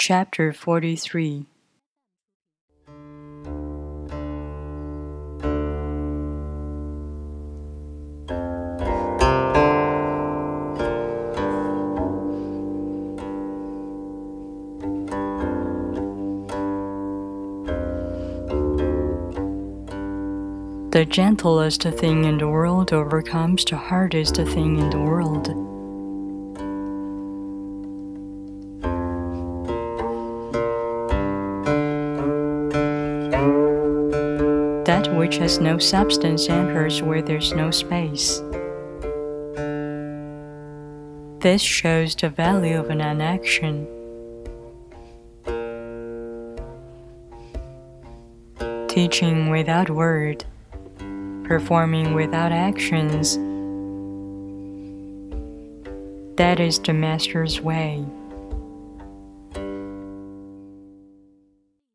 Chapter 43 The gentlest thing in the world overcomes the hardest thing in the world. That which has no substance enters where there's no space. This shows the value of an inaction. Teaching without word, performing without actions. That is the Master's way.